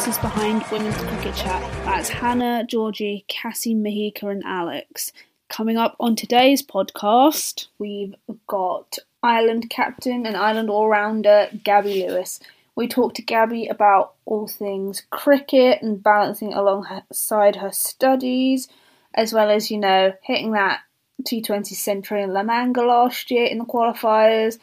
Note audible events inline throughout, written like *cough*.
voices behind Women's Cricket Chat. That's Hannah, Georgie, Cassie, Mahika, and Alex. Coming up on today's podcast, we've got Ireland captain and Ireland all rounder Gaby Lewis. We talked to Gaby about all things cricket and balancing alongside her studies, as well as, you know, hitting that T20 century in La Manga last year in the qualifiers,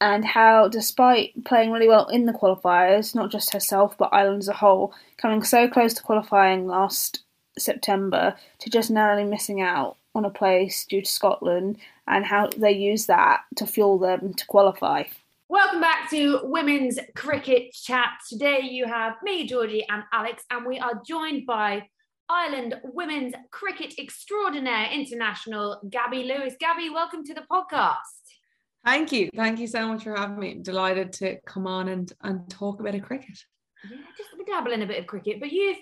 and how, despite playing really well in the qualifiers, not just herself but Ireland as a whole, coming so close to qualifying last September to just narrowly missing out on a place due to Scotland, and how they use that to fuel them to qualify. Welcome back to Women's Cricket Chat. Today you have me, Georgie, and Alex, and we are joined by Ireland Women's Cricket Extraordinaire International, Gaby Lewis. Gaby, welcome to the podcast. Thank you. Thank you so much for having me. delighted to come on and, and talk about a cricket. Yeah, just dabble in a bit of cricket, but you've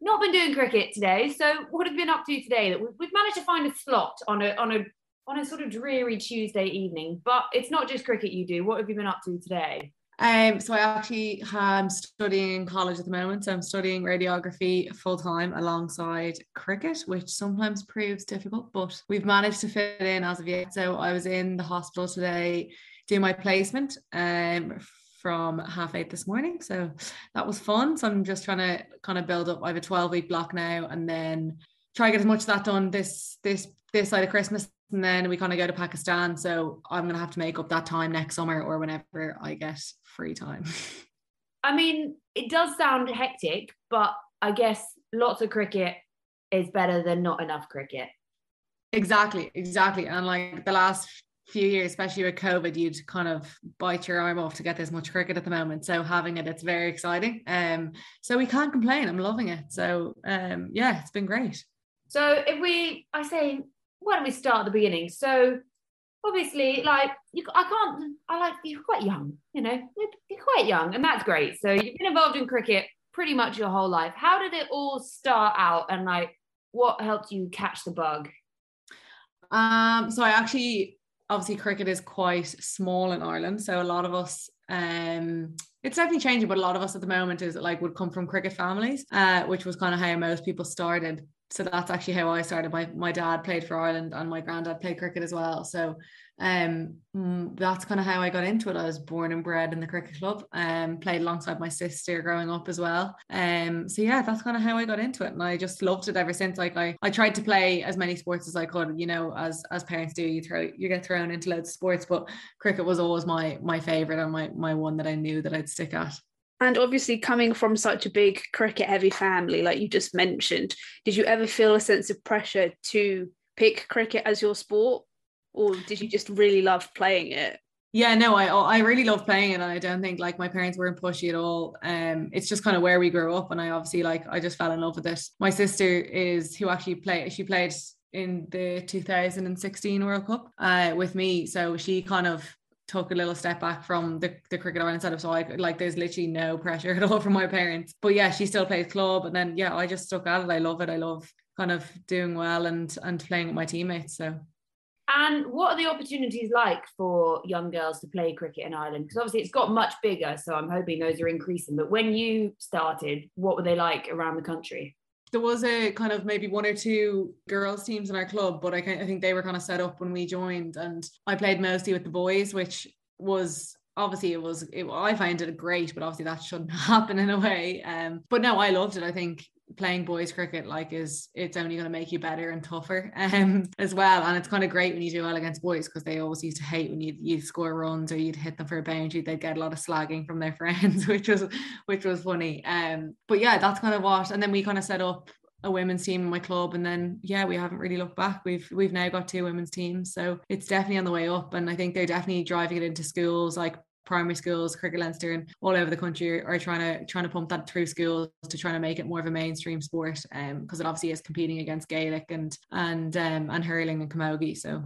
not been doing cricket today. So what have you been up to today? That we've managed to find a slot on a on a on a sort of dreary Tuesday evening, but it's not just cricket you do. What have you been up to today? Um, so I actually am studying in college at the moment. So I'm studying radiography full time alongside cricket, which sometimes proves difficult, but we've managed to fit in as of yet. So I was in the hospital today doing my placement um, from half eight this morning. So that was fun. So I'm just trying to kind of build up. I have a 12 week block now and then try to get as much of that done this this this side of Christmas and then we kind of go to Pakistan. So I'm gonna have to make up that time next summer or whenever I get free time. I mean, it does sound hectic, but I guess lots of cricket is better than not enough cricket. Exactly, exactly. And like the last few years, especially with COVID, you'd kind of bite your arm off to get this much cricket at the moment. So having it, it's very exciting. Um, so we can't complain. I'm loving it. So um, yeah, it's been great. So if we, I say, why don't we start at the beginning? So obviously, like you, I can't. I like you're quite young, you know, you're quite young, and that's great. So you've been involved in cricket pretty much your whole life. How did it all start out, and like what helped you catch the bug? Um, so I actually obviously cricket is quite small in Ireland, so a lot of us um it's definitely changing but a lot of us at the moment is like would come from cricket families uh which was kind of how most people started so that's actually how I started. My my dad played for Ireland and my granddad played cricket as well. So um mm, that's kind of how I got into it. I was born and bred in the cricket club and um, played alongside my sister growing up as well. Um so yeah, that's kind of how I got into it. And I just loved it ever since. Like I I tried to play as many sports as I could, you know, as as parents do, you throw you get thrown into loads of sports, but cricket was always my my favorite and my my one that I knew that I'd stick at. And obviously, coming from such a big cricket heavy family, like you just mentioned, did you ever feel a sense of pressure to pick cricket as your sport? Or did you just really love playing it? Yeah, no, I I really love playing it, and I don't think like my parents weren't pushy at all. Um, it's just kind of where we grew up, and I obviously like I just fell in love with it. My sister is who actually played. She played in the 2016 World Cup uh, with me, so she kind of took a little step back from the, the cricket Ireland setup. So I like there's literally no pressure *laughs* at all from my parents. But yeah, she still plays club. And then yeah, I just stuck at it. I love it. I love kind of doing well and and playing with my teammates. So and what are the opportunities like for young girls to play cricket in Ireland? Because obviously it's got much bigger, so I'm hoping those are increasing. But when you started, what were they like around the country? There was a kind of maybe one or two girls teams in our club, but I, I think they were kind of set up when we joined, and I played mostly with the boys, which was obviously it was it, I find it great, but obviously that shouldn't *laughs* happen in a way. Um, but no, I loved it. I think playing boys cricket like is it's only going to make you better and tougher *laughs* um as well. And it's kind of great when you do well against boys because they always used to hate when you you score runs or you'd hit them for a boundary they'd get a lot of slagging from their *laughs* friends which was which was funny. Um but yeah that's kind of what and then we kind of set up a women's team in my club and then yeah we haven't really looked back. We've we've now got two women's teams so it's definitely on the way up and I think they're definitely driving it into schools like primary schools, Cricket Leinster, and all over the country are trying to trying to pump that through schools to try to make it more of a mainstream sport. Um, because it obviously is competing against Gaelic and and um and hurling and camogie. So,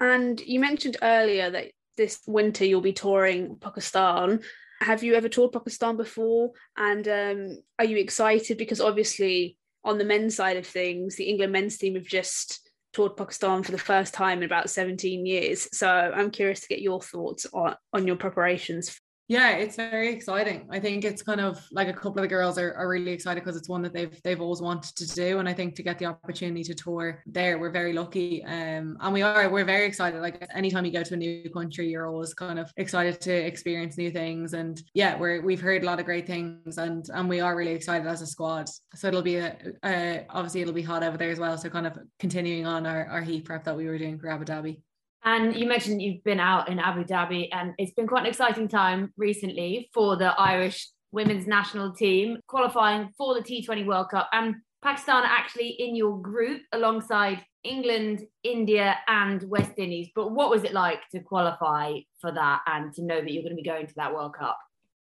and you mentioned earlier that this winter you'll be touring Pakistan. Have you ever toured Pakistan before? And um, are you excited because obviously on the men's side of things, the England men's team have just toured Pakistan for the first time in about 17 years. So I'm curious to get your thoughts on, on your preparations. Yeah, it's very exciting. I think it's kind of like a couple of the girls are, are really excited because it's one that they've they've always wanted to do. And I think to get the opportunity to tour there, we're very lucky. Um, and we are, we're very excited. Like anytime you go to a new country, you're always kind of excited to experience new things. And yeah, we're we've heard a lot of great things and and we are really excited as a squad. So it'll be a, obviously it'll be hot over there as well. So kind of continuing on our, our heat prep that we were doing for Abu Dhabi. And you mentioned you've been out in Abu Dhabi, and it's been quite an exciting time recently for the Irish women's national team qualifying for the T20 World Cup. And Pakistan are actually in your group alongside England, India, and West Indies. But what was it like to qualify for that and to know that you're going to be going to that World Cup?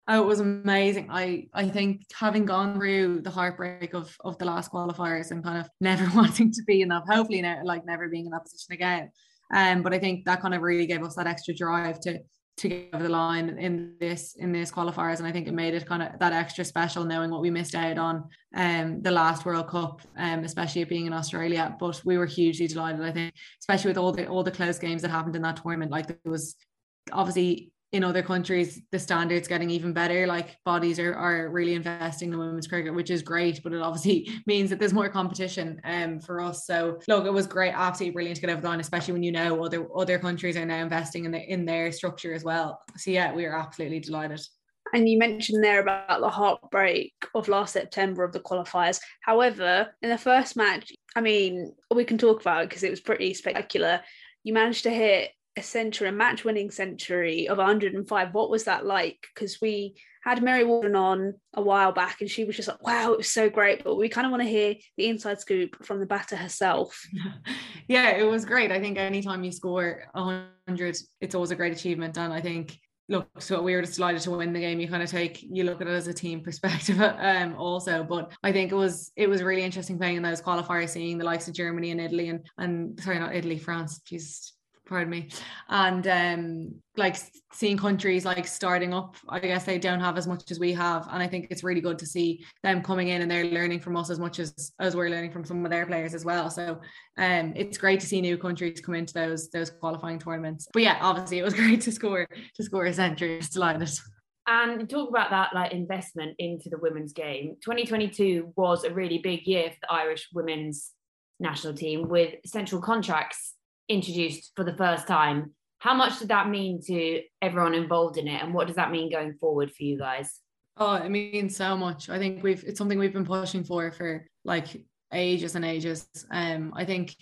Oh, it was amazing. I I think having gone through the heartbreak of of the last qualifiers and kind of *laughs* never *laughs* wanting to be in that, hopefully now like never being in that position again. Um, but I think that kind of really gave us that extra drive to to get over the line in this in this qualifiers. And I think it made it kind of that extra special knowing what we missed out on um the last World Cup um especially it being in Australia. But we were hugely delighted I think especially with all the all the close games that happened in that tournament. Like there was obviously in other countries the standards getting even better like bodies are, are really investing in women's cricket which is great but it obviously *laughs* means that there's more competition um for us so look it was great absolutely brilliant to get over the line especially when you know other other countries are now investing in the in their structure as well so yeah we are absolutely delighted and you mentioned there about the heartbreak of last September of the qualifiers. However, in the first match, I mean, we can talk about it because it was pretty spectacular. You managed to hit a century, a match winning century of 105. What was that like? Because we had Mary Waldron on a while back and she was just like, wow, it was so great. But we kind of want to hear the inside scoop from the batter herself. *laughs* Yeah, it was great. I think anytime you score 100, it's always a great achievement. And I think look, so we were just delighted to win the game. You kind of take you look at it as a team perspective, *laughs* um, also. But I think it was it was really interesting playing in those qualifiers, seeing the likes of Germany and Italy and and sorry, not Italy, France. Jeez, pardon me. And um like seeing countries like starting up i guess they don't have as much as we have. And i think it's really good to see them coming in and they're learning from us as much as as we're learning from some of their players as well. So um it's great to see new countries come into those those qualifying tournaments. But yeah obviously it was *laughs* great to score to score a century just delighted and talk about that like investment into the women's game. 2022 was a really big year for the irish women's national team with central contracts introduced for the first time. How much did that mean to everyone involved in it, and what does that mean going forward for you guys? Oh, it means so much. I think we've it's something we've been pushing for for like ages and ages. Um, I think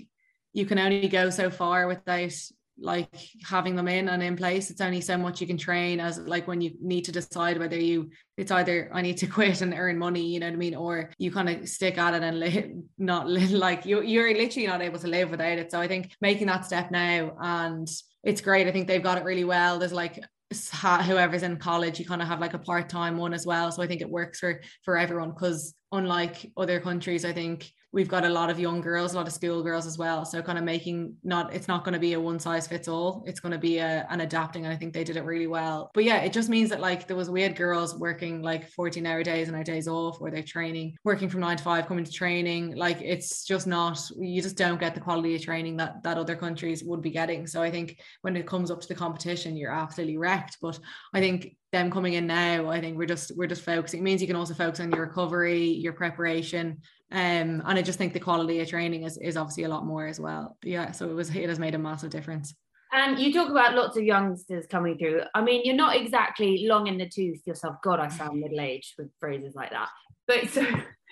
you can only go so far without like having them in and in place it's only so much you can train as like when you need to decide whether you it's either i need to *laughs* quit and earn money you know what i mean or you kind of stick at it and live *laughs* not live like you you're literally not able to live without it. So i think making that step now and it's great i think they've got it really well. There's like whoever's in college you kind of have like a part-time one as well. So i think it works for for everyone because unlike other countries i think we've got a lot of young girls, a lot of school girls as well. So kind of making not it's not going to be a one size fits all. It's going to be a, an adapting, and I think they did it really well. But yeah, it just means that like there was we had girls working like 14 hour days and our days off, or they're training, working from nine to five, coming to training. Like it's just not you just don't get the quality of training that that other countries would be getting. So I think when it comes up to the competition, you're absolutely wrecked. But I think them coming in now, I think we're just we're just focusing. It means you can also focus on your recovery, your preparation, um, and I just think the quality of training is, is obviously a lot more as well. Yeah, so it was it has made a massive difference. And you talk about lots of youngsters coming through. I mean, you're not exactly long in the tooth yourself. God, I sound middle aged with phrases like that. But so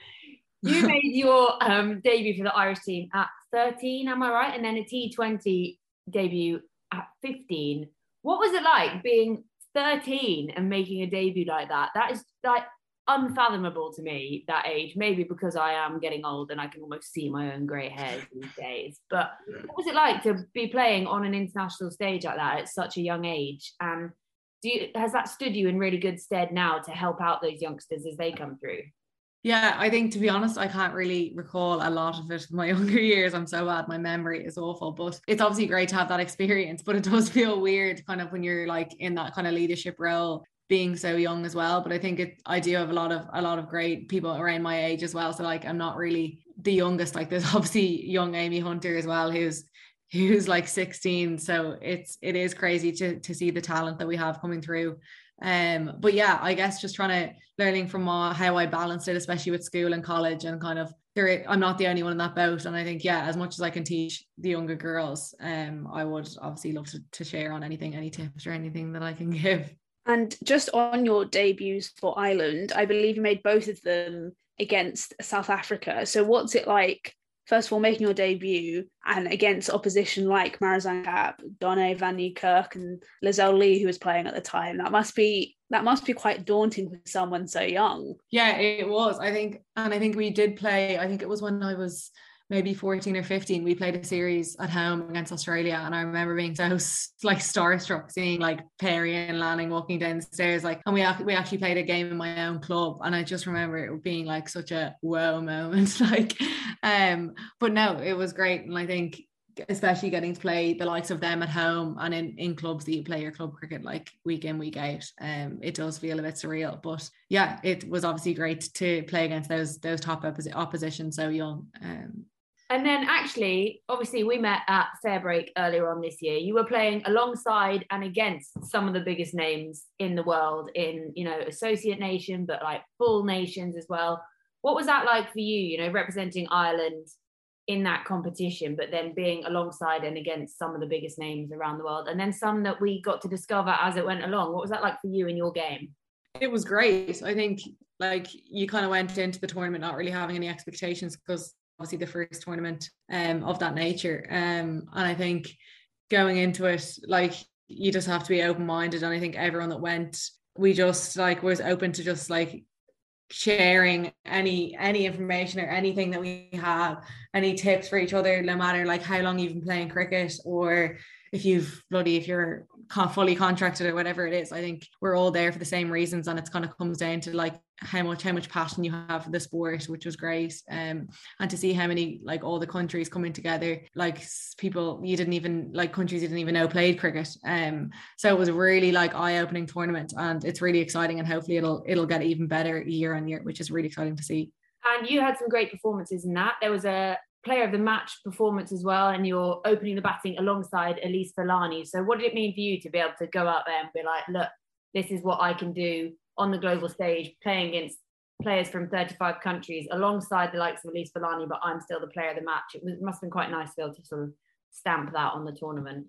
*laughs* you made your um, debut for the Irish team at 13, am I right? And then a T20 debut at 15. What was it like being 13 and making a debut like that? That is like unfathomable to me that age maybe because i am getting old and i can almost see my own gray hairs these *laughs* days. But what was it like to be playing on an international stage like that at such a young age? And do you, has that stood you in really good stead now to help out those youngsters as they come through yeah, I think to be honest, I can't really recall a lot of it in my *laughs* younger years. I'm so bad. My memory is awful, but it's obviously great to have that experience. But it *laughs* does feel weird kind of when you're like in that kind of leadership role being so young as well. But I think it I do have a lot of a lot of great people around my age as well. So like I'm not really the youngest. Like there's *laughs* obviously young Amy Hunter as well, who's who's like 16. So it's it is crazy to to see the talent that we have coming through. Um, but yeah, I guess just trying to learning from how I balanced it, especially with school and college, and kind of. I'm not the only one in that boat, and I think yeah, as much as I can teach the younger girls, um, I would obviously love to, to share on anything, any tips or anything that I can *laughs* give. And just on your debuts for Ireland, I believe you made both of them against South Africa. So what's it like first of all making your debut and against opposition like Marizanne Kapp, Dane van Niekerk and Lizelle Lee who was playing at the time. That must be that must be quite daunting for someone so young. Yeah, it was. I think and I think we did play, I think it was when I was maybe 14 or 15 we played a series at home against australia and i remember being so *laughs* like starstruck seeing like perry and lanning walking down the stairs like and we, we actually played a game in my own club and i just remember it being like such a wow moment *laughs* like um but no it was great and i think especially getting to play the likes of them at home and in, in clubs that you play your club cricket like week in week out um it does feel a bit surreal but yeah it was obviously great to play against those those top opposi- opposition so young um and then actually, obviously, we met at Fairbreak earlier on this year. You were playing alongside and against some of the biggest names in the world in, you know, associate nation, but like full nations as well. What was that like for you, you know, representing Ireland in that competition, but then being alongside and against some of the biggest names around the world, and then some that we got to discover as it went along? What was that like for you in your game? It was great. I think like you kind of went into the tournament not really having any expectations because obviously the first tournament um, of that nature. Um, and I think going into it, like you just have to be open minded. And I think everyone that went, we just like was open to just like sharing any any information or anything that we have any tips for each other no matter like how long you've been playing cricket or if you've bloody if you're fully contracted or whatever it is i think we're all there for the same reasons and it's kind of comes down to like how much how much passion you have for the sport which was great um and to see how many like all the countries coming together like people you didn't even like countries you didn't even know played cricket um so it was really like eye-opening tournament and it's really exciting and hopefully it'll it'll get even better year on year which is really exciting to see. And you had some great performances in that. There was a player of the match performance as well, and you're opening the batting alongside Elise Villani. So, what did it mean for you to be able to go out there and be like, look, this is what I can do on the global stage, playing against players from 35 countries alongside the likes of Elise Villani, but I'm still the player of the match. It, was, must have been quite nice to be able to sort of stamp that on the tournament.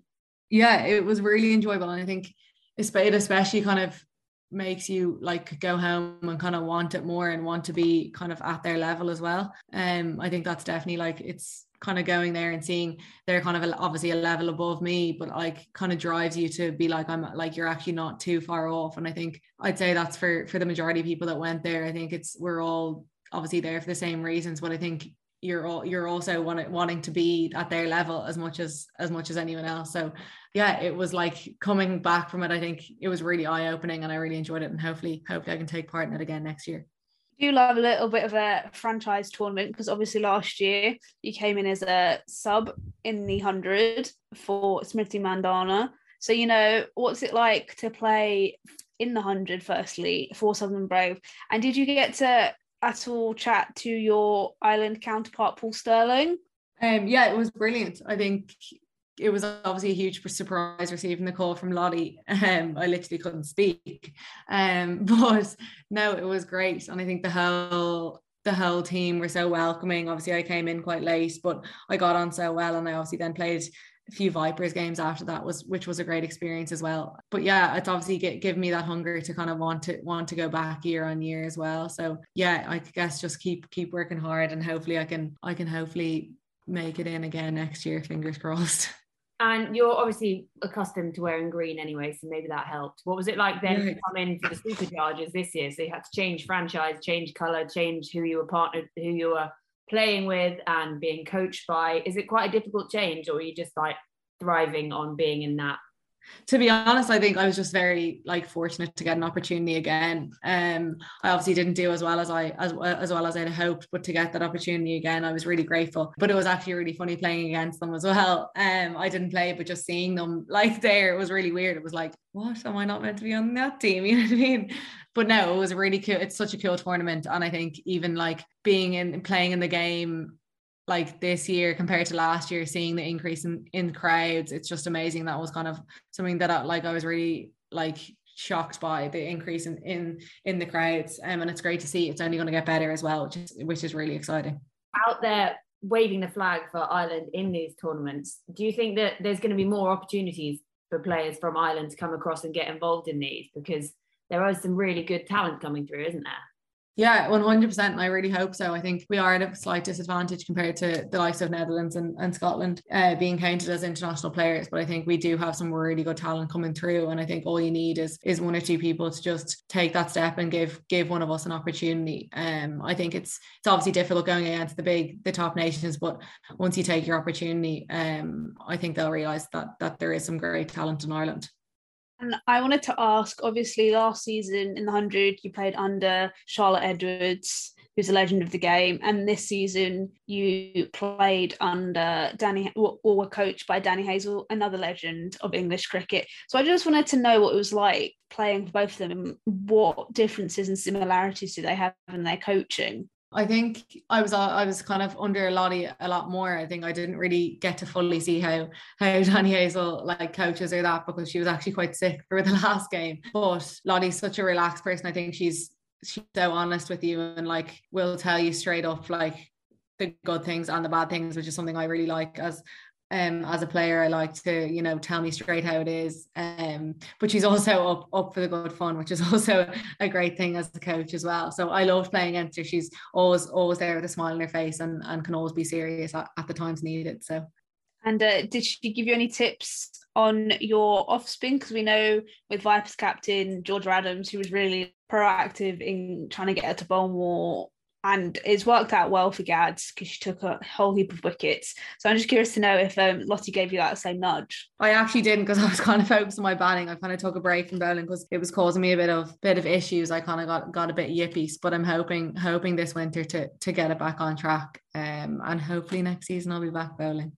Yeah, it was really enjoyable. And I think especially kind of makes you like go home and kind of want it more and want to be kind of at their level as well. Um, I think that's definitely like it's kind of going there and seeing they're kind of obviously a level above me, but like kind of drives you to be like I'm like you're actually not too far off. And I think I'd say that's for for the majority of people that went there. I think it's we're all obviously there for the same reasons, but I think you're all you're also wanting wanting to be at their level as much as as much as anyone else. So yeah, it was like coming back from it. I think it was really eye opening, and I really enjoyed it. And hopefully, hopefully, I can take part in it again next year. Do love a little bit of a franchise tournament because obviously last year you came in as a sub in the hundred for Smriti Mandhana. So you know what's it like to play in the hundred? Firstly, for Southern Brave, and did you get to at all chat to your Ireland counterpart Paul Stirling? Um, yeah, it was brilliant. I think it was obviously a huge surprise receiving the call from Lottie. Um, I literally couldn't speak. Um, *laughs* but no, it was great. And I think the whole the whole team were so welcoming. Obviously, I came in quite late, but I got on so well. And I obviously then played a few Vipers games after that was which was a great experience as well. But yeah, it's obviously get, give me that hunger to kind of want to want to go back year on year as well. So yeah, I guess just keep keep working hard and hopefully I can I can hopefully make it in again next year. Fingers crossed. *laughs* And you're obviously accustomed to wearing green anyway, so maybe that helped. What was it like then yeah. to come in for the Superchargers this year? So you had to change franchise, change colour, change who you were partnered, who you were playing with, and being coached by. Is it quite a difficult change, or are you just like thriving on being in that to be honest, I think I was just very like fortunate to get an opportunity again. Um, I obviously didn't do as well as I as, as well as I'd hoped, but to get that opportunity again, I was really grateful. But it was actually really funny playing against them as well. Um, I didn't play, but just seeing them like there, it was really weird. It was like, what am I not meant to be on that team? *laughs* You know what I mean? But no, it was really cool. It's such a cool tournament, and I think even like being in playing in the game like this year compared to last year, seeing the increase in, in crowds, it's just amazing. That was kind of something that I, like I was really like shocked by the increase in in in the crowds um, and it's great to see it's only going to get better as well which is which is really exciting out there waving the flag for Ireland in these tournaments do you think that there's going to be more opportunities for players from Ireland to come across and get involved in these because there is some really good talent coming through isn't there yeah, 100%. And I really hope so. I think we are at a slight disadvantage compared to the likes of Netherlands and, and Scotland uh, being counted as international players. But I think we do have some really good talent coming through. And I think all you need is is one or two people to just take that step and give give one of us an opportunity. Um, I think it's it's obviously difficult going against the big the top nations, but once you take your opportunity, um, I think they'll realise that that there is some great talent in Ireland. And I wanted to ask obviously, last season in the 100, you played under Charlotte Edwards, who's a legend of the game. And this season, you played under Danny, or were coached by Danny Hazell, another legend of English cricket. So I just wanted to know what it was like playing for both of them what differences and similarities do they have in their coaching? I think I was uh, I was kind of under Lottie a lot more. I think I didn't really get to fully see how how *laughs* Danny Hazell like coaches or that because she was actually quite sick for the *laughs* last game. But Lottie's such a relaxed person. I think she's she's so honest with you and like will tell you straight up like the good things and the bad things, which is something I really like as um, as a player, I like to, you know, tell me straight how it is. Um, but she's also up up for the good fun, which is *laughs* also a great thing as a coach as well. So I love playing against her. She's always always there with a smile on her face and, and can always be serious at, at the times needed. So and uh, did she give you any tips on your off spin? Because we know with Vipers captain Georgia Adams, he was really proactive in trying to get her to bowl more and it's worked out well for Gads because she took a whole heap of wickets. So I'm just curious to know if um, Lottie gave you that same nudge. I actually didn't because *laughs* I was kind of focused on my batting. I kind of took a break from bowling because it was causing me a bit of bit of issues. I kind of got got a bit yippy, but I'm hoping hoping this winter to to get it back on track. Um, and hopefully next season I'll be back bowling.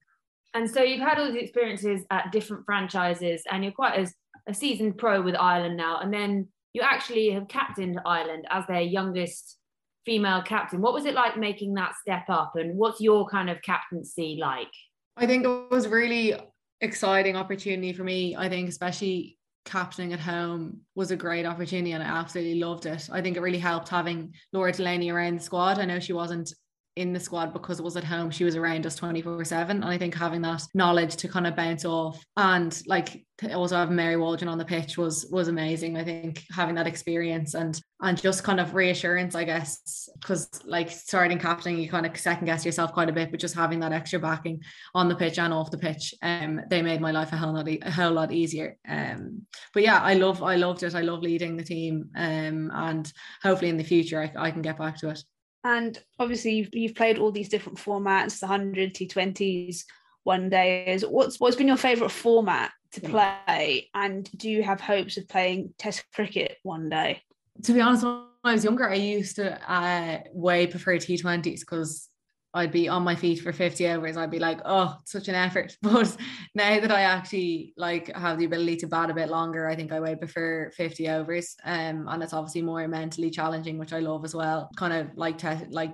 And so you've had all these experiences at different franchises, and you're quite as a seasoned pro with Ireland now, and then you actually have captained Ireland as their youngest female captain. What was it like making that step up and what's your kind of captaincy like? I think it was really exciting opportunity for me. I think especially captaining at home was a great opportunity and I absolutely loved it. I think it really helped having Laura Delaney around the squad. I know she wasn't in the squad because it was at home. She was around us 24 7 and I think having that knowledge to kind of bounce off and like also having Mary Waldron on the pitch was was amazing I think having that experience and and just kind of reassurance I guess because like starting captain you kind of second guess yourself quite a bit but just having that extra backing on the pitch and off the pitch um they made my life a whole lot a whole lot easier. Um but yeah I love I loved it. I love leading the team um and hopefully in the future I, I can get back to it and obviously, you've, you've played all these different formats the 100, T20s, one days. What's, what's been your favourite format to play? And do you have hopes of playing Test cricket one day? To be honest, when I was younger, I used to uh, way prefer T20s because I'd be on my feet for 50 hours. I'd be like, oh, such an effort. *laughs* But now that I actually like have the ability to bat a bit longer, I think I would prefer 50 overs. Um, and it's obviously more mentally challenging, which I love as well. Kind of like te- like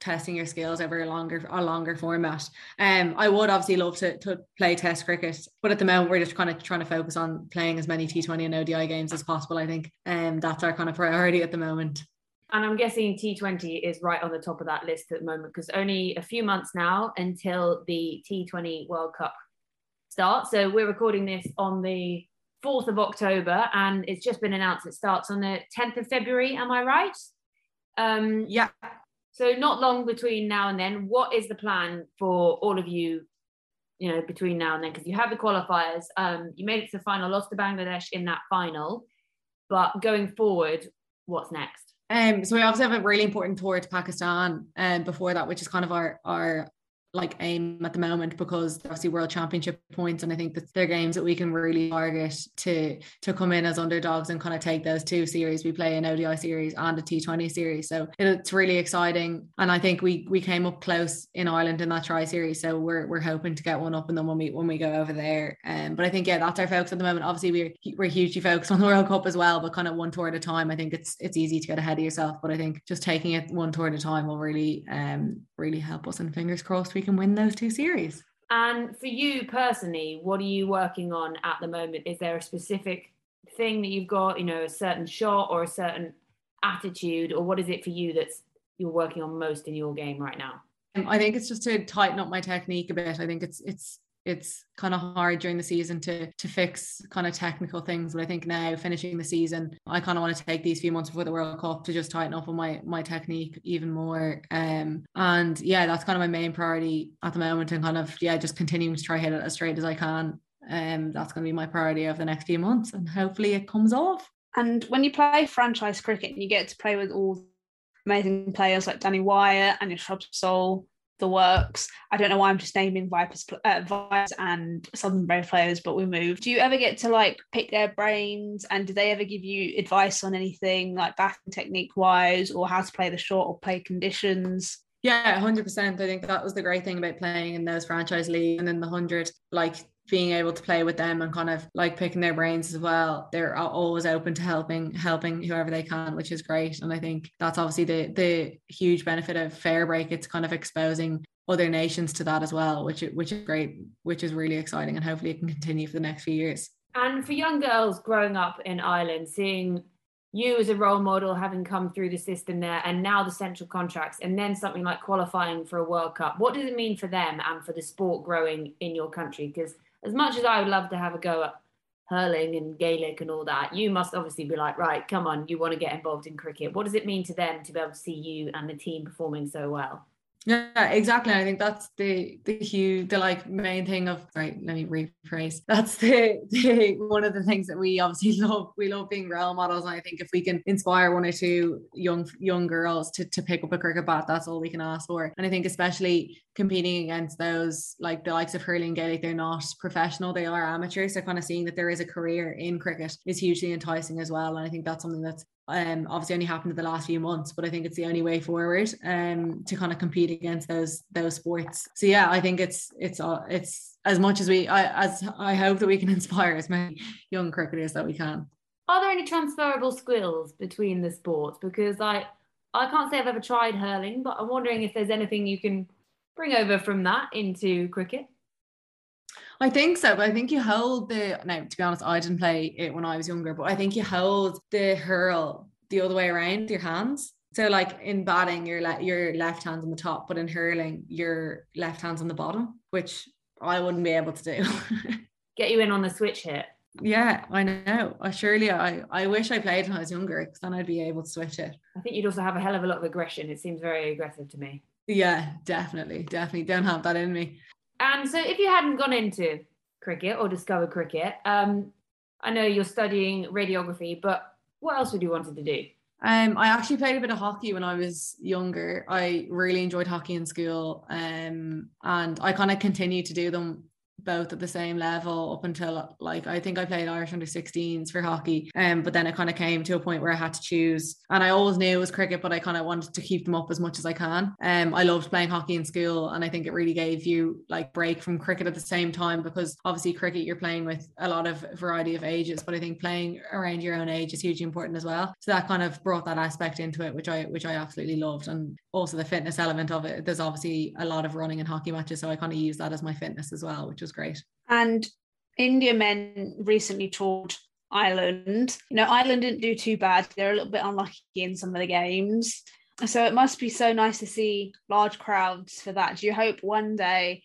testing your skills over a longer a longer format. Um, I would obviously love to, to play test cricket, but at the moment we're just kind of trying to focus on playing as many T20 and ODI games as possible. I think, and um, that's our kind of priority at the moment. And I'm guessing T20 is right on the top of that list at the moment because only a few months now until the T20 World Cup starts. So we're recording this on the 4th of October and it's just been announced it starts on the 10th of February. Am I right? Um, yeah. So not long between now and then. What is the plan for all of you, you know, between now and then? Because you have the qualifiers. Um, you made it to the final, lost to Bangladesh in that final. But going forward, what's next? Um, so we obviously have a really important tour to Pakistan um, before that, which is kind of our our like aim at the moment because obviously world championship points and I think that they're games that we can really target to to come in as underdogs and kind of take those two series. We play an ODI series and a T20 series so it's really exciting. And I think we we came up close in Ireland in that tri series so we're we're hoping to get one up and then when we when we go over there. Um but I think yeah that's our focus at the moment. Obviously we're we're hugely focused on the World Cup as well but kind of one tour at a time. I think it's it's easy to get ahead of yourself but I think just taking it one tour at a time will really um really help us and fingers crossed we can win those two series. And for you personally, what are you working on at the moment? Is there a specific thing that you've got? You know, a certain shot or a certain attitude, or what is it for you that's you're working on most in your game right now? Um, I think it's just to tighten up my technique a bit. I think it's it's it's kind of hard during the season to to fix kind of technical things but i think now finishing the season i kind of want to take these few months before the world cup to just tighten up on my my technique even more. Um and yeah that's kind of my main priority at the moment and kind of yeah just continuing to try hit it as straight as i can. Um that's going to be my priority over the next few months and hopefully it comes off. And when you play franchise cricket and you get to play with all amazing players like Danni Wyatt and Shrubsole, the works. I don't know why I'm just naming Vipers, uh, Vipers and Southern Brave players, but we moved. Do you ever get to like pick their brains and do they ever give you advice on anything like batting technique wise or how to play the short or play conditions? Yeah, 100%. I think that was the great thing about playing in those franchise leagues and in the 100. Like being able to play with them and kind of like picking their brains as well they're always open to helping helping whoever they can which is great. And i think that's obviously the the huge benefit of Fairbreak it's kind of exposing other nations to that as well which which is great which is really exciting and hopefully it can continue for the next few years. And for young girls growing up in ireland seeing you as a role model having come through the system there and now the central contracts and then something like qualifying for a world cup what does it mean for them and for the sport growing in your country? Because as much as I would love to have a go at hurling and Gaelic and all that, you must obviously be like, right, come on, you want to get involved in cricket. What does it mean to them to be able to see you and the team performing so well? Yeah, exactly. I think that's the the huge the like main thing of right. Let me rephrase. That's the, the one of the things that we obviously *laughs* love. We love being role models, and I think if we can inspire one or two young young girls to to pick up a cricket bat, that's all we can ask for. And I think especially competing against those like the likes of hurling Gaelic, they're not professional, they are amateurs. So kind of seeing that there is a career in cricket is hugely enticing as well. And I think that's something that's um, obviously only happened in the last few months, but I think it's the only way forward um, to kind of compete against those those sports. So yeah, I think it's it's uh, it's as much as we I as I hope that we can *laughs* inspire as many young cricketers that we can. Are there any transferable skills between the sports? Because I I can't say I've ever tried hurling, but I'm wondering if there's anything you can bring over from that into cricket. I think so, but I think you hold the now to be honest, I didn't play it when I was younger, but I think you hold the hurl the other way around your hands. So like in batting, your le- your left hand's on the top, but in hurling, your left hand's on the bottom, which I wouldn't be able to do. *laughs* Get you in on the switch hit. Yeah, I know. I surely I I wish I played when I was younger because then I'd be able to switch it. I think you'd also have a hell of a lot of aggression. It seems very aggressive to me. Yeah, definitely, definitely don't have that in me. And so, if you hadn't gone into cricket or discovered cricket, um, I know you're studying radiography, but what else would you wanted to do? Um, I actually played a bit of hockey when I was younger. I really enjoyed hockey in school, um, and I kind of continued to do them both at the same level up until like I think I played Irish under 16s for hockey. Um, but then it kind of came to a point where I had to choose. And I always knew it was cricket, but I kind of wanted to keep them up as much as I can. Um, I loved playing hockey in school and I think it really gave you like break from cricket at the same time because obviously cricket you're playing with a lot of variety of ages, but I think playing around your own age is hugely important as well. So that kind of brought that aspect into it, which I which I absolutely loved. And also the fitness element of it. There's obviously a lot of running in hockey matches. So I kind of use that as my fitness as well, which was great. And India men recently toured Ireland. You know, Ireland didn't do too bad. They're a little bit unlucky in some of the games. So it must be so nice to see large crowds for that. Do you hope one day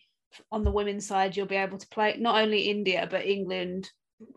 on the women's side you'll be able to play not only India but England,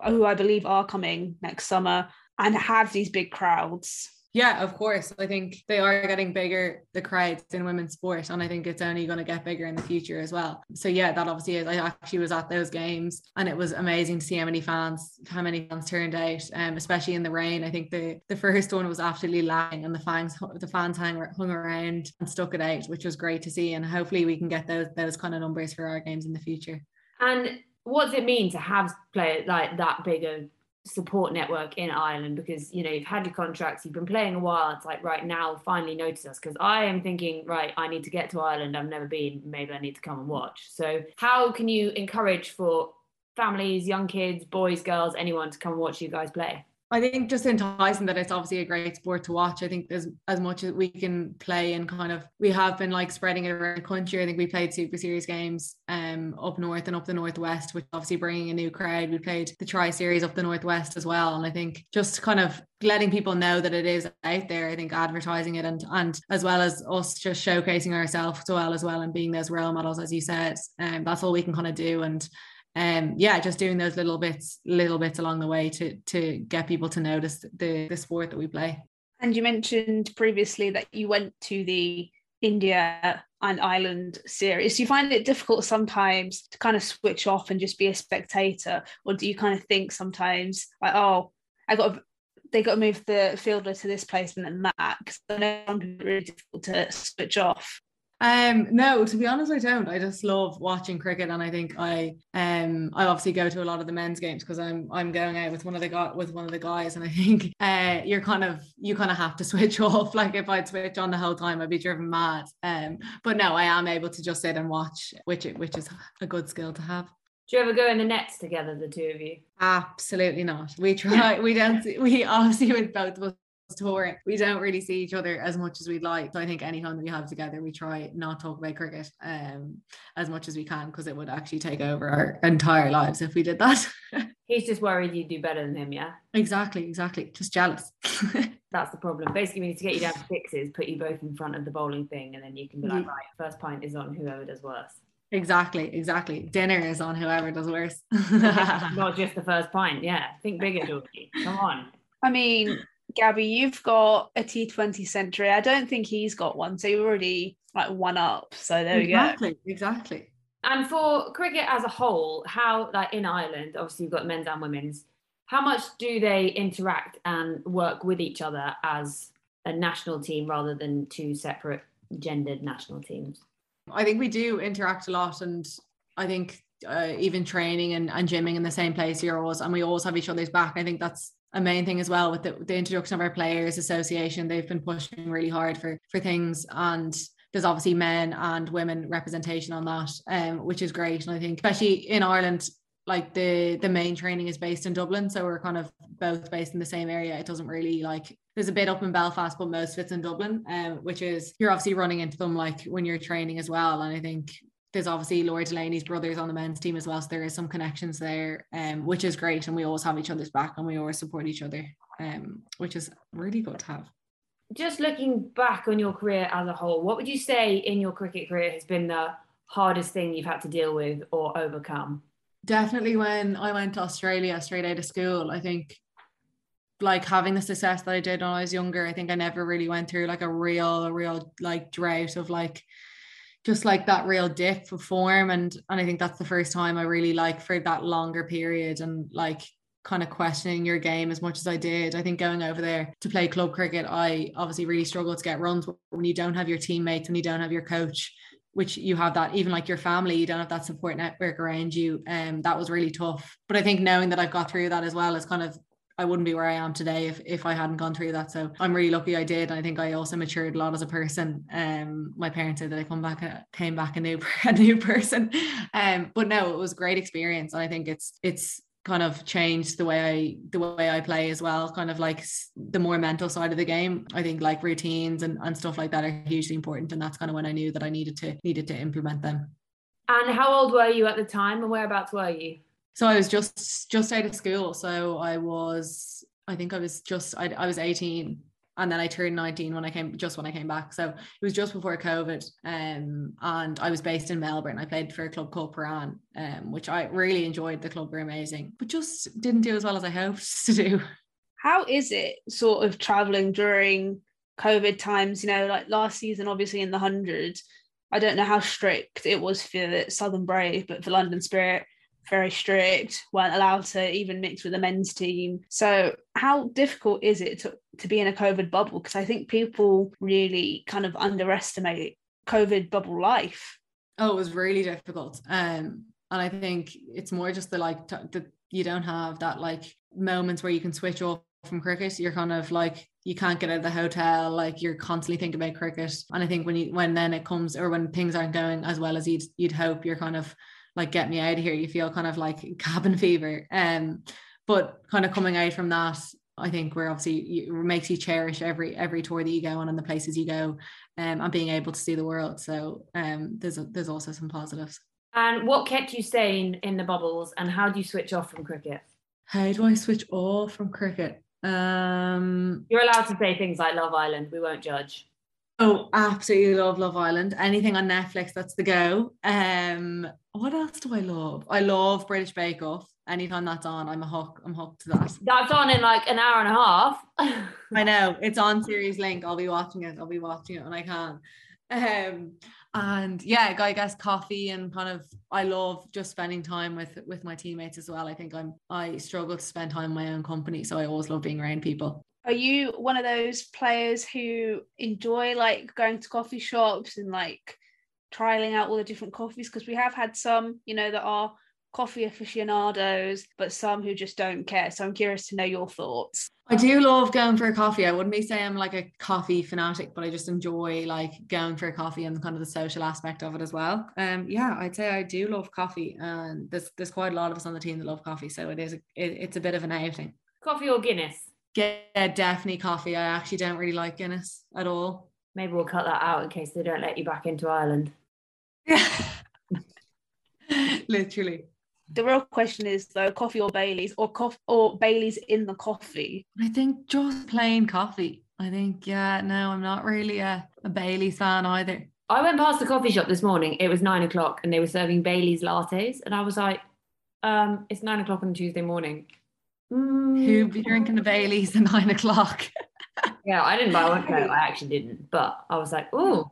who I believe are coming next summer, and have these big crowds? Yeah, of course. I think they are getting bigger, the crowds in women's sport, and I think it's only going to get bigger in the future as well. So yeah, that obviously is. I actually was at those games, and it was amazing to see how many fans, how many fans turned out, um, especially in the rain. I think the the first one was absolutely lacking, and the fans the fans hung, hung around and stuck it out, which was great to see. And hopefully we can get those those kind of numbers for our games in the future. And what does it mean to have players like that big of support network in Ireland because you know you've had your contracts, you've been playing a while. It's like right now, finally notice us because I am thinking, right, I need to get to Ireland. I've never been. Maybe I need to come and watch. So how can you encourage for families, young kids, boys, girls, anyone to come and watch you guys play? I think just enticing that it's obviously a great sport to watch. I think there's as much as we can play and kind of we have been like spreading it around the country. I think we played Super Series games um up north and up the northwest, which obviously bringing a new crowd. We played the Tri Series up the northwest as well, and I think just kind of letting people know that it is out there. I think advertising it and and as well as us just showcasing ourselves as well as well and being those role models, as you said. Um, that's all we can kind of do and um yeah just doing those little bits little bits along the way to to get people to notice the the sport that we play and you mentioned previously that you went to the India and Ireland series. Do you find it difficult sometimes to kind of switch off and just be a spectator, or do you kind of think sometimes like, oh, I got they got to move the fielder to this placement and that because I know it's really difficult to switch off. Um, no, to be honest, I don't. I just love watching cricket, and I think I um I obviously go to a lot of the men's games because I'm I'm going out with one of the guys with one of the guys, and I *laughs* think uh you're kind of you kind of have to *laughs* switch off. Like if I'd switch on the whole time, I'd be driven mad. Um, but no, I am able to just sit and watch, which which is a good skill to have. Do you ever go in the nets together, the two of you? Absolutely not. We try. we don't. We obviously with both of us touring, we don't really see each other as much as we'd like. So I think anytime that we have together, we try not talk about cricket um, as much as we can because it would actually take over our entire lives if we did that. *laughs* He's just worried you do better than him, yeah? Exactly, exactly. Just jealous. *laughs* That's the problem. Basically, we need to get you down to sixes, put you both in front of the bowling thing, and then you can be like, right, first pint is on whoever does worse. Exactly, exactly. Dinner is on whoever does worse. Not just the *laughs* first pint. Yeah, think bigger, Georgie. Come on. I mean, Gaby, you've got a T20 century. I don't think he's got one, so you're already like one up. So there exactly, we go. Exactly. Exactly. And for cricket as a whole, how like in Ireland, obviously you've got men's and women's. How much do they interact and work with each other as a national team rather than two separate gendered national teams? I think we do interact a lot, and I think uh, even training and, and gymming in the same place here always, and we always have each other's back. I think that's a main thing as well with the, the introduction of our players association. They've been pushing really hard for for things and there's obviously men and women representation on that um, which is great. And i think especially in ireland like the the main training is based in dublin so we're kind of both based in the same area. It doesn't really like there's a bit up in belfast but most of it's in dublin um, which is you're obviously running into them like when you're training as well. And i think there's obviously Laura Delaney's brothers on the men's team as well. So there is some connections there, um, which is great. And we always have each other's back and we always support each other, um, which is really good to have. Just looking back on your career as a whole, what would you say in your cricket career has been the hardest thing you've had to deal with or overcome? Definitely when I went to Australia straight out of school, I think like having the success that I did when I was younger, I think I never really went through like a real, a real like drought of like just like that real dip of form and and I think that's the first time I really like for that longer period and like kind of questioning your game as much as I did. I think going over there to play club cricket, I obviously really struggled to get runs when you don't have your teammates and you don't have your coach, which you have that even like your family, you don't have that support network around you. And um, that was really tough. But I think knowing that I've got through that as well is kind of I wouldn't be where I am today if, if I hadn't gone through that. So I'm really lucky I did. I think I also matured a lot as a person. Um, my parents said that I come back, uh, came back a new, *laughs* a new person. Um, but no, it was a great experience. And I think it's, it's kind of changed the way I, the way I play as well. Kind of like the more mental side of the game. I think like routines and, and stuff like that are hugely important. And that's kind of when I knew that I needed to, needed to implement them. And how old were you at the time and whereabouts were you? So I was just just out of school. So I was, I think I was just, I, I was 18 and then I turned 19 when I came just when I came back. So it was just before COVID. Um, and I was based in Melbourne. I played for a club called Prahran, um, which I really enjoyed. The club were amazing, but just didn't do as well as I hoped *laughs* to do. How is it sort of traveling during COVID times? You know, like last season, obviously in the hundred. I don't know how strict it was for the Southern Brave, but for London Spirit, very strict, weren't allowed to even mix with the men's team. So, how difficult is it to, to be in a COVID bubble? Because I think people really kind of underestimate COVID bubble life. Oh, it was really difficult. Um, and I think it's more just the like that you don't have that like moments where you can switch off from cricket. You're kind of like you can't get out of the hotel, like you're constantly thinking about cricket. And I think when you when then it comes or when things aren't going as well as you'd you'd hope, you're kind of like get me out of here you feel kind of like *laughs* cabin fever um but kind of coming out from that I think we're obviously it makes you cherish every every tour that you go on and the places you go, um, and being able to see the world. So um, there's there's also some positives. And what kept you sane in the bubbles, and how do you switch off from cricket? How do I switch off from cricket? Um, You're allowed to say things like Love Island. We won't judge. Oh, absolutely love Love Island. Anything on Netflix, that's the go. Um, what else do I love? I love British Bake Off. Anytime that's on, I'm a hook. I'm hooked to that. That's on in like an hour and a half. I know it's on Series Link. I'll be watching it. I'll be watching it when I can. Um, and yeah, I guess coffee and kind of I love just spending time with with my teammates as well. I think I'm I struggle to spend time in my own company, so I always love being around people. Are you one of those players who enjoy like going to coffee shops and like trialing out all the different coffees? Because we have had some, you know, that are coffee aficionados, but some who just don't care. So I'm curious to know your thoughts. I do love going for a coffee. I wouldn't be saying I'm like a coffee fanatic, but I just enjoy like going for a coffee and kind of the social aspect of it as well. Um, yeah, I'd say I do love coffee, and there's there's quite a lot of us on the team that love coffee, so it is a, it, it's a bit of an outing. Coffee or Guinness? Yeah, definitely coffee. I actually don't really like Guinness at all. Maybe we'll cut that out in case they don't let you back into Ireland. Yeah, *laughs* literally. The real question is though, coffee or Bailey's, or coffee or Bailey's in the coffee. I think just plain coffee. I think yeah. No, I'm not really a, a Bailey's fan either. I went past the coffee shop this morning. It was nine o'clock, and they were serving Bailey's lattes, and I was like, um, "It's nine o'clock on Tuesday morning." Mm. Who'd be drinking the Baileys at nine o'clock? Yeah, I didn't buy one. No, *laughs* I actually didn't, but I was like, "Oh,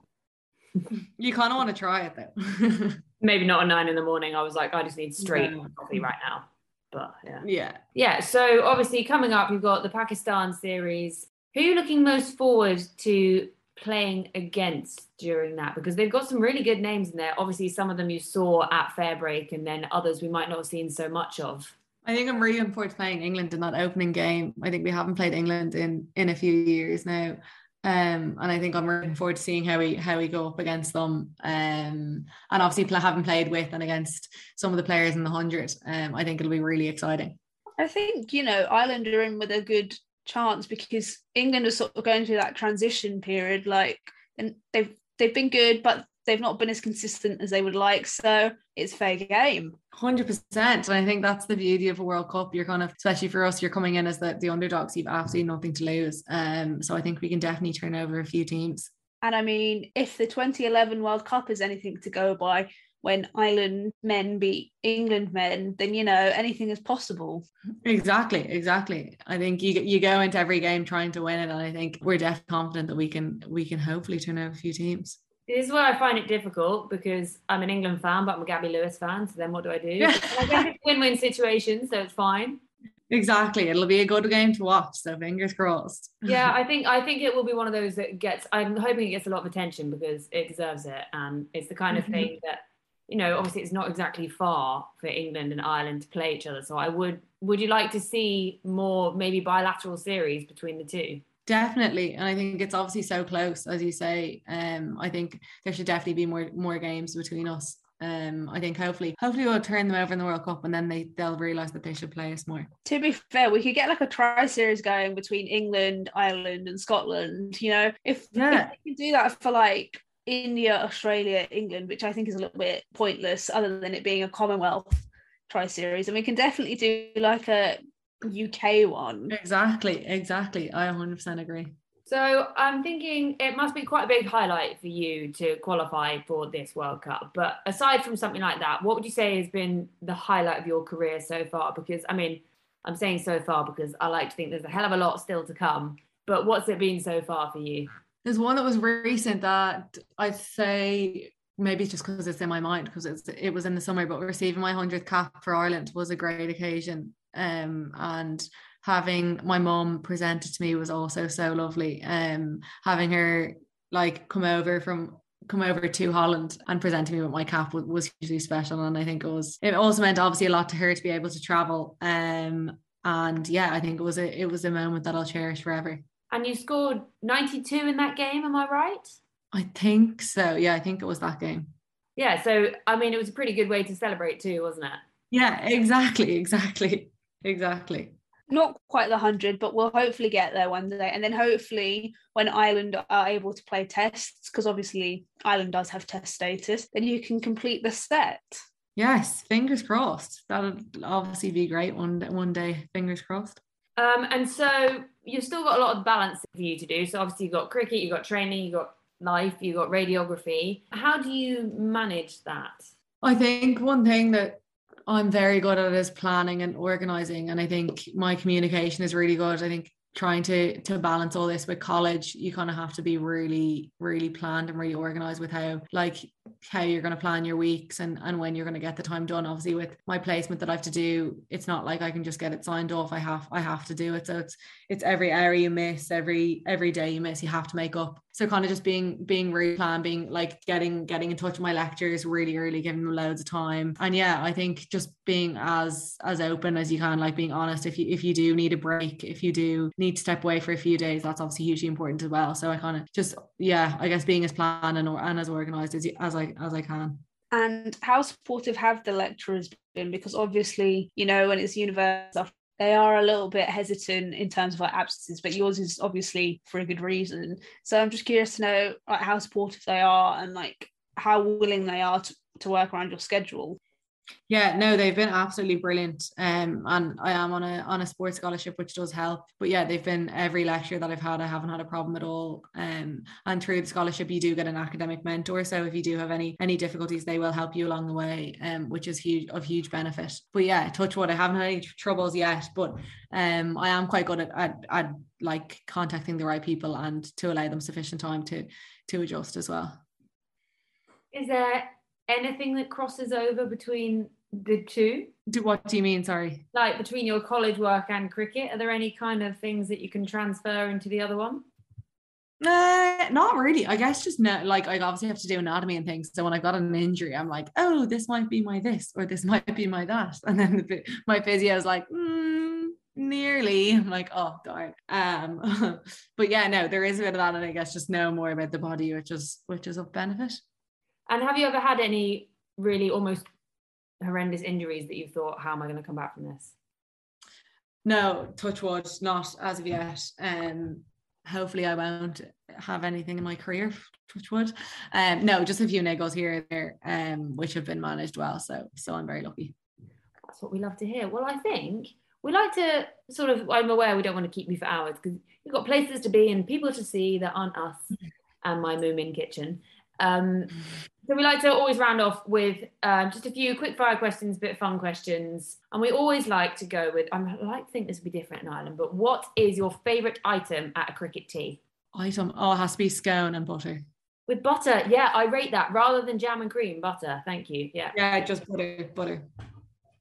You kind of want to try it though. *laughs* maybe not at nine in the morning." I was like, "I just need straight No. coffee right now." But yeah. yeah. Yeah, so obviously coming up, you've got the Pakistan series. Who are you looking most forward to playing against during that? Because they've got some really good names in there. Obviously, some of them you saw at Fairbreak, and then others we might not have seen so much of. I think I'm forward to playing England in that opening game. I think we haven't played England in in a few years now. Um, and I think I'm looking forward to seeing how we how we go up against them. Um, and obviously pl- having played with and against some of the players in the hundred, um, I think it'll be really exciting. I think, you know, Ireland are in with a good chance because England are sort of going through that transition period, like and they've they've been good, but they've not been as consistent as they would like. So it's fair game. Hundred percent, and I think that's the beauty of a World Cup. You're kind of, especially for us, you're coming in as the, the underdogs. You've absolutely nothing to lose. Um, so I think we can definitely turn over a few teams. And I mean, if the 2011 World Cup is anything to go by, when Ireland men beat England men, then you know anything is possible. Exactly, exactly. I think you you go into every game trying to win it, and I think we're definitely confident that we can we can hopefully turn over a few teams. This is where I find it difficult because I'm an England fan, but I'm a Gaby Lewis fan. So then what do I do? *laughs* Yeah. I guess it's a win-win situation, so it's fine. Exactly, it'll be a good game to watch. So fingers crossed. *laughs* Yeah, I think I think it will be one of those that gets. I'm hoping it gets a lot of attention because it deserves it, and it's the kind of Mhm. thing that you know. Obviously, it's not exactly far for England and Ireland to play each other. So I would. Would you like to see more maybe bilateral series between the two? Definitely, and I think it's obviously so close, as you say. Um, I think there should definitely be more more games between us. Um, I think hopefully, hopefully we'll turn them over in the World Cup, and then they they'll realize that they should play us more. To be fair, we could get like a tri series going between England, Ireland, and Scotland. You know, if, Yeah. if we can do that for like India, Australia, England, which I think is a little bit pointless, other than it being a Commonwealth tri series, and we can definitely do like a UK one. Exactly, exactly. I 100% agree. So I'm thinking it must be quite a big highlight for you to qualify for this World Cup. But aside from something like that, what would you say has been the highlight of your career so far? Because I mean, I'm saying so far because I like to think there's a hell of a lot still to come. But what's it been so far for you? There's one that was recent that I'd say maybe just because it's in my mind because it's it was in the summer, but receiving my hundredth cap for Ireland was a great occasion. Um, and having my mum presented to me was also so lovely. Um, having her like come over from come over to Holland and present me with my cap was, was hugely special, and I think it was it also meant obviously a lot to her to be able to travel. Um, and yeah, I think it was a it was a moment that I'll cherish forever. And you scored 92 in that game, am I right? I think so. Yeah, I think it was that game. Yeah, so I mean, it was a pretty good way to celebrate too, wasn't it? Yeah, exactly, *laughs* exactly, exactly. not quite the 100, but we'll hopefully get there one day. And then hopefully, when Ireland are able to play tests, because obviously Ireland does have test status, then you can complete the set. Yes, fingers crossed. That'll obviously be great one day, one day. Fingers crossed. Um, and so you've still got a lot of balance for you to do. So obviously you've got cricket, you've got training, you've got life, you've got radiography. How do you manage that? I think one thing that I'm very good at is planning and organizing. And I think my communication is really good. I think trying to to balance all this with college you kind of have to be really really planned and really organized with how like how you're going to plan your weeks and and when you're going to get the time done obviously with my placement that I have to do it's not like I can just get it signed off I have I have to do it so it's it's every hour you miss every every day you miss you have to make up so kind of just being being really planned being like getting getting in touch with my lecturers really early giving them loads of time and yeah I think just being as as open as you can like being honest if you if you do need a break if you do need to step away for a few days that's obviously hugely important as well so I kind of just yeah I guess being as planned and, and as organized as, as I as I can. And how supportive have the lecturers been? Because obviously, you know, when it's university they are a little bit hesitant in terms of like absences, but yours is obviously for a good reason. So I'm just curious to know like how supportive they are and like how willing they are to, to work around your schedule. Yeah, no, they've been absolutely brilliant. Um, and I am on a on a sports scholarship, which does help. But yeah, they've been every lecture that I've had, I haven't had a problem at all. Um, and through the scholarship, you do get an academic mentor. So if you do have any any difficulties, they will help you along the way, um, which is huge of huge benefit. But yeah, touch wood, I haven't had any troubles yet, but um, I am quite good at, at at like contacting the right people and to allow them sufficient time to to adjust as well. Is there anything that crosses over between the two? Do what do you mean? Sorry. Like between your college work and cricket, are there any kind of things that you can transfer into the other one? Uh, not really. I guess just no, like I obviously have to do anatomy and things. So when I've got an injury, I'm like, oh, this might be my this or this *laughs* might be my that. And then the, my physio is like, mm, nearly. I'm like, oh darn. Um, *laughs* but yeah, no, there is a bit of that, and I guess just know more about the body, which is which is of benefit. And have you ever had any really almost horrendous injuries that you thought, how am I going to come back from this? No, touch wood, not as of yet. Um, hopefully I won't have anything in my career, touch wood. Um, no, just a few niggles here and there, um, which have been managed well. So, so I'm very lucky. That's what we love to hear. Well, I think we like to sort of. I'm aware we don't want to keep you for hours because you've got places to be and people to see that aren't us and my Moomin kitchen. Um, so we like to always round off with um, just a few quick fire questions, bit fun questions, and we always like to go with. I like to think this would be different in Ireland, but what is your favourite item at a cricket tea? Item? Oh, it has to be scone and butter. With butter, yeah, I rate that rather than jam and cream. Butter, thank you. Yeah, yeah, just butter, butter.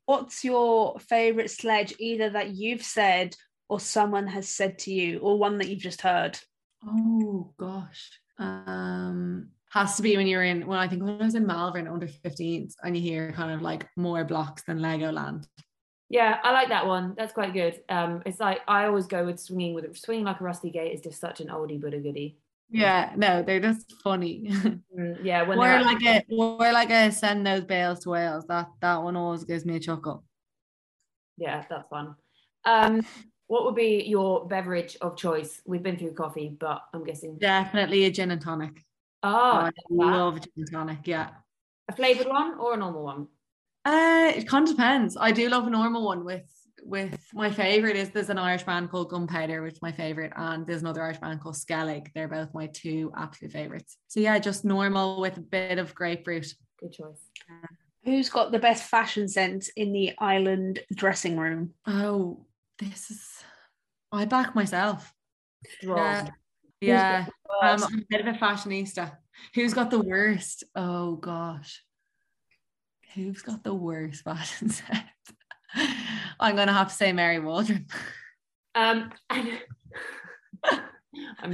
What's your favourite sledge, either that you've said or someone has said to you, or one that you've just heard? Oh gosh. Um has to be when you're in when I think when I was in Malvern under 15s and you hear kind of like more blocks than Legoland. Yeah, I like that one. That's quite good. Um, it's like I always go with swinging with swinging like a rusty gate is just such an oldie but a goodie. Yeah, no, they're just funny. *laughs* Mm, yeah, when we're like a we're like a send those bails to Wales. That that one always gives me a chuckle. Yeah, that's fun. Um, what would be your beverage of choice? We've been through coffee, but I'm guessing definitely a gin and tonic. Oh, I love gin and tonic. Yeah. A flavored one or a normal one? Uh, it kind of depends. I do love a normal one with with my favorite is there's an Irish brand called Gunpowder, which is my favorite, and there's another Irish brand called Skellig. They're both my two absolute favorites. So yeah, just normal with a bit of grapefruit. Good choice. Who's got the best fashion sense in the Ireland dressing room? Oh, this is I back myself. Yeah, yeah. Um, I'm a bit of a fashionista. Who's got the worst? Oh gosh. Who's got the worst fashion *laughs* set? I'm gonna have to say Mary Waldron. Um, *laughs* I'm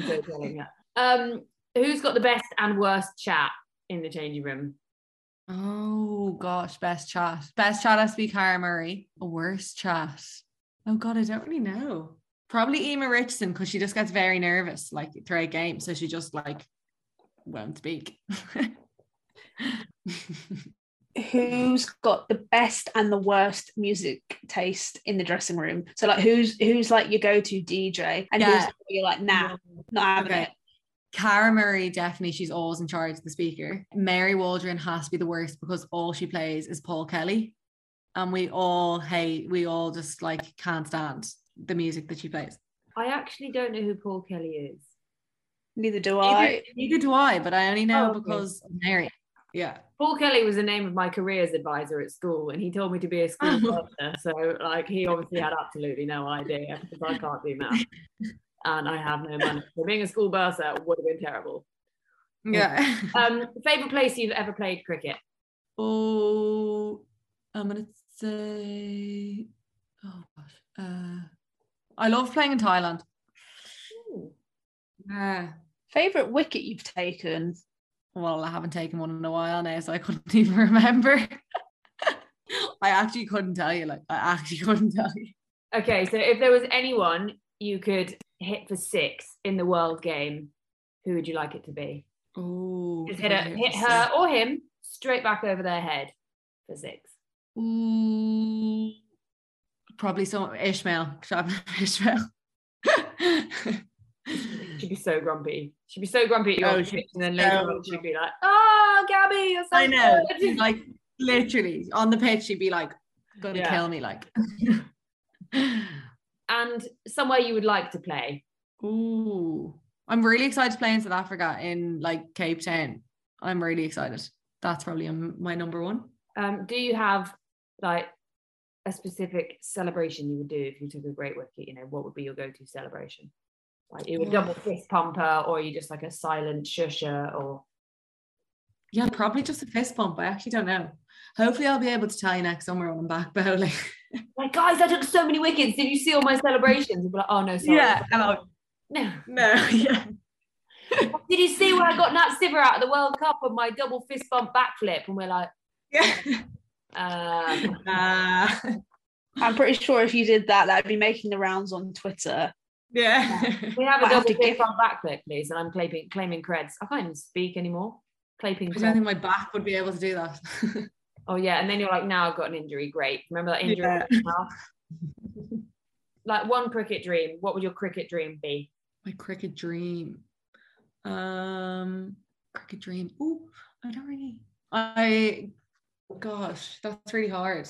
so telling that. Um, who's got the best and worst chat in the changing room? Oh gosh, best chat. Best chat has to be Cara Murray. Worst chat. Oh god, I don't really know. Probably Emma Richardson because she just gets very nervous like throughout games, so she just like won't speak. *laughs* who's got the best and the worst music taste in the dressing room. So like who's who's like your go-to DJ and Yeah. who's you're like, nah, not having Okay. it. Cara Murray, definitely, she's always in charge of the speaker. Mary Waldron has to be the worst because all she plays is Paul Kelly. And we all hate, we all just like can't stand the music that she plays. I actually don't know who Paul Kelly is. Neither do I. neither do I, but I only know Oh, okay. because of Mary. Yeah. Paul Kelly was the name of my careers advisor at school, and he told me to be a school *laughs* Oh. bursar. So, like, he obviously had absolutely no idea because I can't do math and I have no money. So, being a school bursar would have been terrible. Yeah. *laughs* Um, favorite place you've ever played cricket? oh, I'm going to say, oh gosh. Uh, I love playing in Thailand. Ooh. Yeah. Favorite wicket you've taken? Well, I haven't taken one in a while now, so I couldn't *laughs* even remember. *laughs* I actually couldn't tell you. Like, I actually *laughs* couldn't tell you. Okay, so if there was anyone you could hit for six in the world game, who would you like it to be? Oh, Just hit, her, hit her or him straight back over their head for six. Ooh, probably some Ismail. *laughs* Ismail. She'd be so grumpy. She'd be so grumpy at you Oh, she'd and then so later on she'd be like, "Oh, Gaby, you're so I know. good." Like literally on the pitch, she'd be like, gonna Yeah. kill me. Like, *laughs* and somewhere you would like to play. ooh, I'm really excited to play in South Africa in like Cape Town. I'm really excited. That's probably um, my number one. Um, do you have like a specific celebration you would do if you took a great wicket? You know, what would be your go-to celebration? Like you would double fist pumper, or you just like a silent shusher, or Yeah, probably just a fist bump. I actually don't know. Hopefully, I'll be able to tell you next summer when I'm back *laughs* bowling. like, guys, I took so many wickets. Did you see all my celebrations? And like, oh no, sorry. and I'll- No. no, *laughs* yeah. *laughs* Did you see when I got Nat Sciver out of the World Cup on my double fist bump backflip? And we're like, Yeah. Um, *laughs* Uh, I'm pretty sure if you did that, that'd be making the rounds on Twitter. yeah. *laughs* we have a Might have double to fist give- bump backflip, please. And I'm claiming claiming creds. I can't even speak anymore. Claiming I don't creds. think my back would be able to do that. *laughs* Oh yeah, and then you're like, now I've got an injury. Great. Remember that injury? Yeah. Like one cricket dream. What would your cricket dream be? my cricket dream. Um, cricket dream. Oh, I don't really. I, gosh, that's really hard.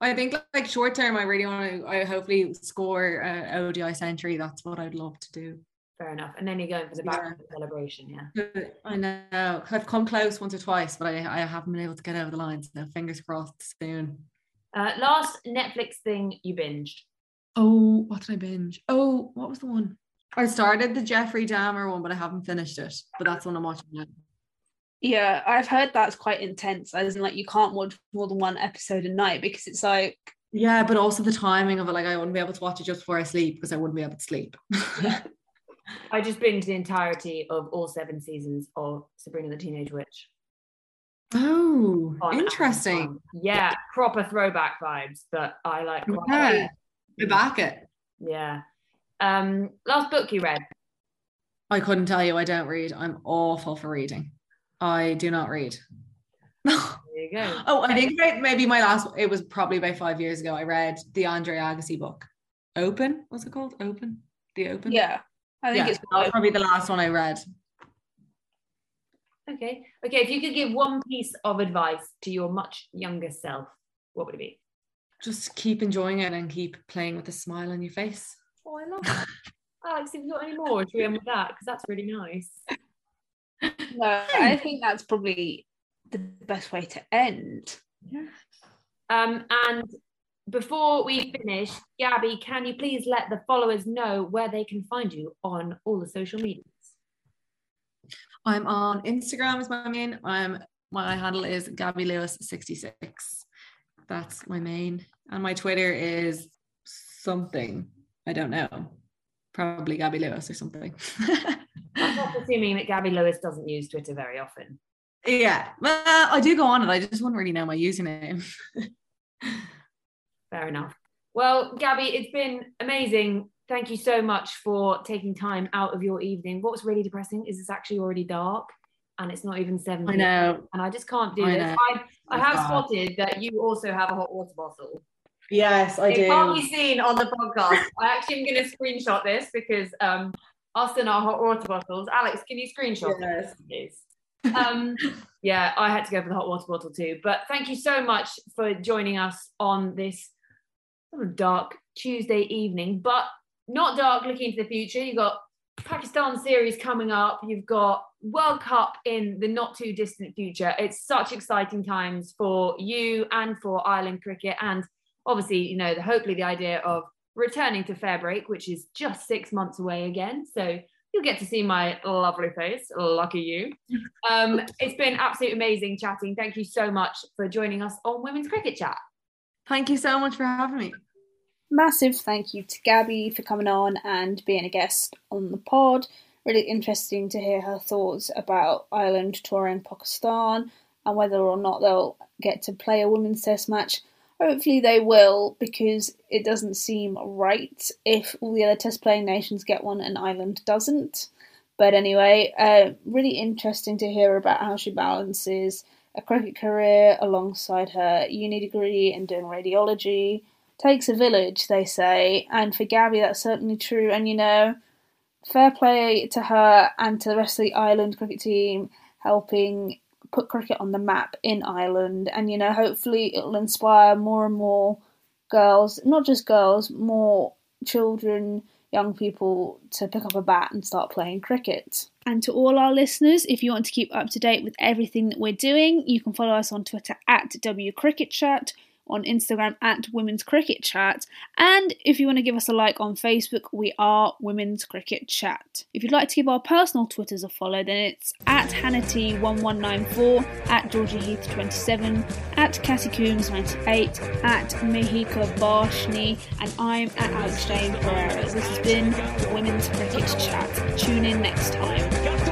I think like short term, I really want to. I hopefully score a ODI century. That's what I'd love to do. Fair enough. And then you're going for the back Yeah. celebration, yeah. I know I've come close once or twice, but I, I haven't been able to get over the line. So fingers crossed soon. Uh, last Netflix thing you binged. Oh, what did I binge? Oh, what was the one? I started the Jeffrey Dahmer one, but I haven't finished it. But that's one I'm watching now. Yeah, I've heard that's quite intense. As in, like, you can't watch more than one episode a night because it's like, Yeah, but also the timing of it, like I wouldn't be able to watch it just before I sleep because I wouldn't be able to sleep. *laughs* I just binged the entirety of all seven seasons of Sabrina the Teenage Witch. oh, on interesting. Amazon. Yeah, proper throwback vibes, but I like quite Yeah, I back it. Yeah. Um, last book you read. I couldn't tell you. I don't read. I'm awful for reading. I do not read. oh, There you go. Oh, I think about maybe my last. It was probably about five years ago. I read the Andre Agassi book. Open. What's it called? Open. The Open. yeah, I think yeah. it's that was probably the last one I read. Okay. Okay. If you could give one piece of advice to your much younger self, what would it be? Just keep enjoying it and keep playing with a smile on your face. Oh, I love that. Alex, have you got any more? Should we end with that? Because that's really nice. No. I think that's probably the best way to end. Yeah. Um, and before we finish, Gaby, can you please let the followers know where they can find you on all the social medias? I'm on Instagram as my main. I'm my handle is Gaby Lewis 66. That's my main. And my Twitter is something. I don't know. Probably Gaby Lewis or something. *laughs* I'm assuming that Gaby Lewis doesn't use Twitter very often. yeah. Well, I do go on it. I just wouldn't really know my username. *laughs* Fair enough. Well, Gaby, it's been amazing. Thank you so much for taking time out of your evening. What's really depressing is it's actually already dark. and it's not even 7 I know. And I just can't do I this. I, I have spotted that you also have a hot water bottle. Yes, I It can't do. be seen on the podcast. I actually am going to screenshot this because um, us and our hot water bottles. Alex, can you screenshot Yes. this, please? Um, *laughs* yeah, I had to go for the hot water bottle too. But thank you so much for joining us on this sort of dark Tuesday evening, but not dark looking into the future. You've got Pakistan series coming up. You've got World Cup in the not too distant future. It's such exciting times for you and for Ireland cricket. And obviously, you know, the, hopefully the idea of returning to Fairbreak, which is just six months away again. So you'll get to see my lovely face. Lucky you. *laughs* Um, it's been absolutely amazing chatting. Thank you so much for joining us on Women's Cricket Chat. Thank you so much for having me. Massive thank you to Gaby for coming on and being a guest on the pod. Really interesting to hear her thoughts about Ireland touring Pakistan and whether or not they'll get to play a women's test match. Hopefully they will because it doesn't seem right if all the other test playing nations get one and Ireland doesn't. But anyway, uh, really interesting to hear about how she balances a cricket career alongside her uni degree and doing radiology takes a village, they say, and for Gaby, that's certainly true. And you know, fair play to her and to the rest of the Ireland cricket team helping put cricket on the map in Ireland. And you know, hopefully, it'll inspire more and more girls, not just girls, more children, young people to pick up a bat and start playing cricket. And to all our listeners, if you want to keep up to date with everything that we're doing, you can follow us on Twitter at WCricketChat on Instagram at Women's Cricket Chat. And if you want to give us a like on Facebook, we are Women's Cricket Chat. If you'd like to give our personal Twitters a follow, then it's at Hannity1194, at Georgie Heath27, at Cassie Coombs98, at Mehika Barshni, and I'm at Alex Jane Pereira. This has been Women's Cricket Chat. Tune in next time.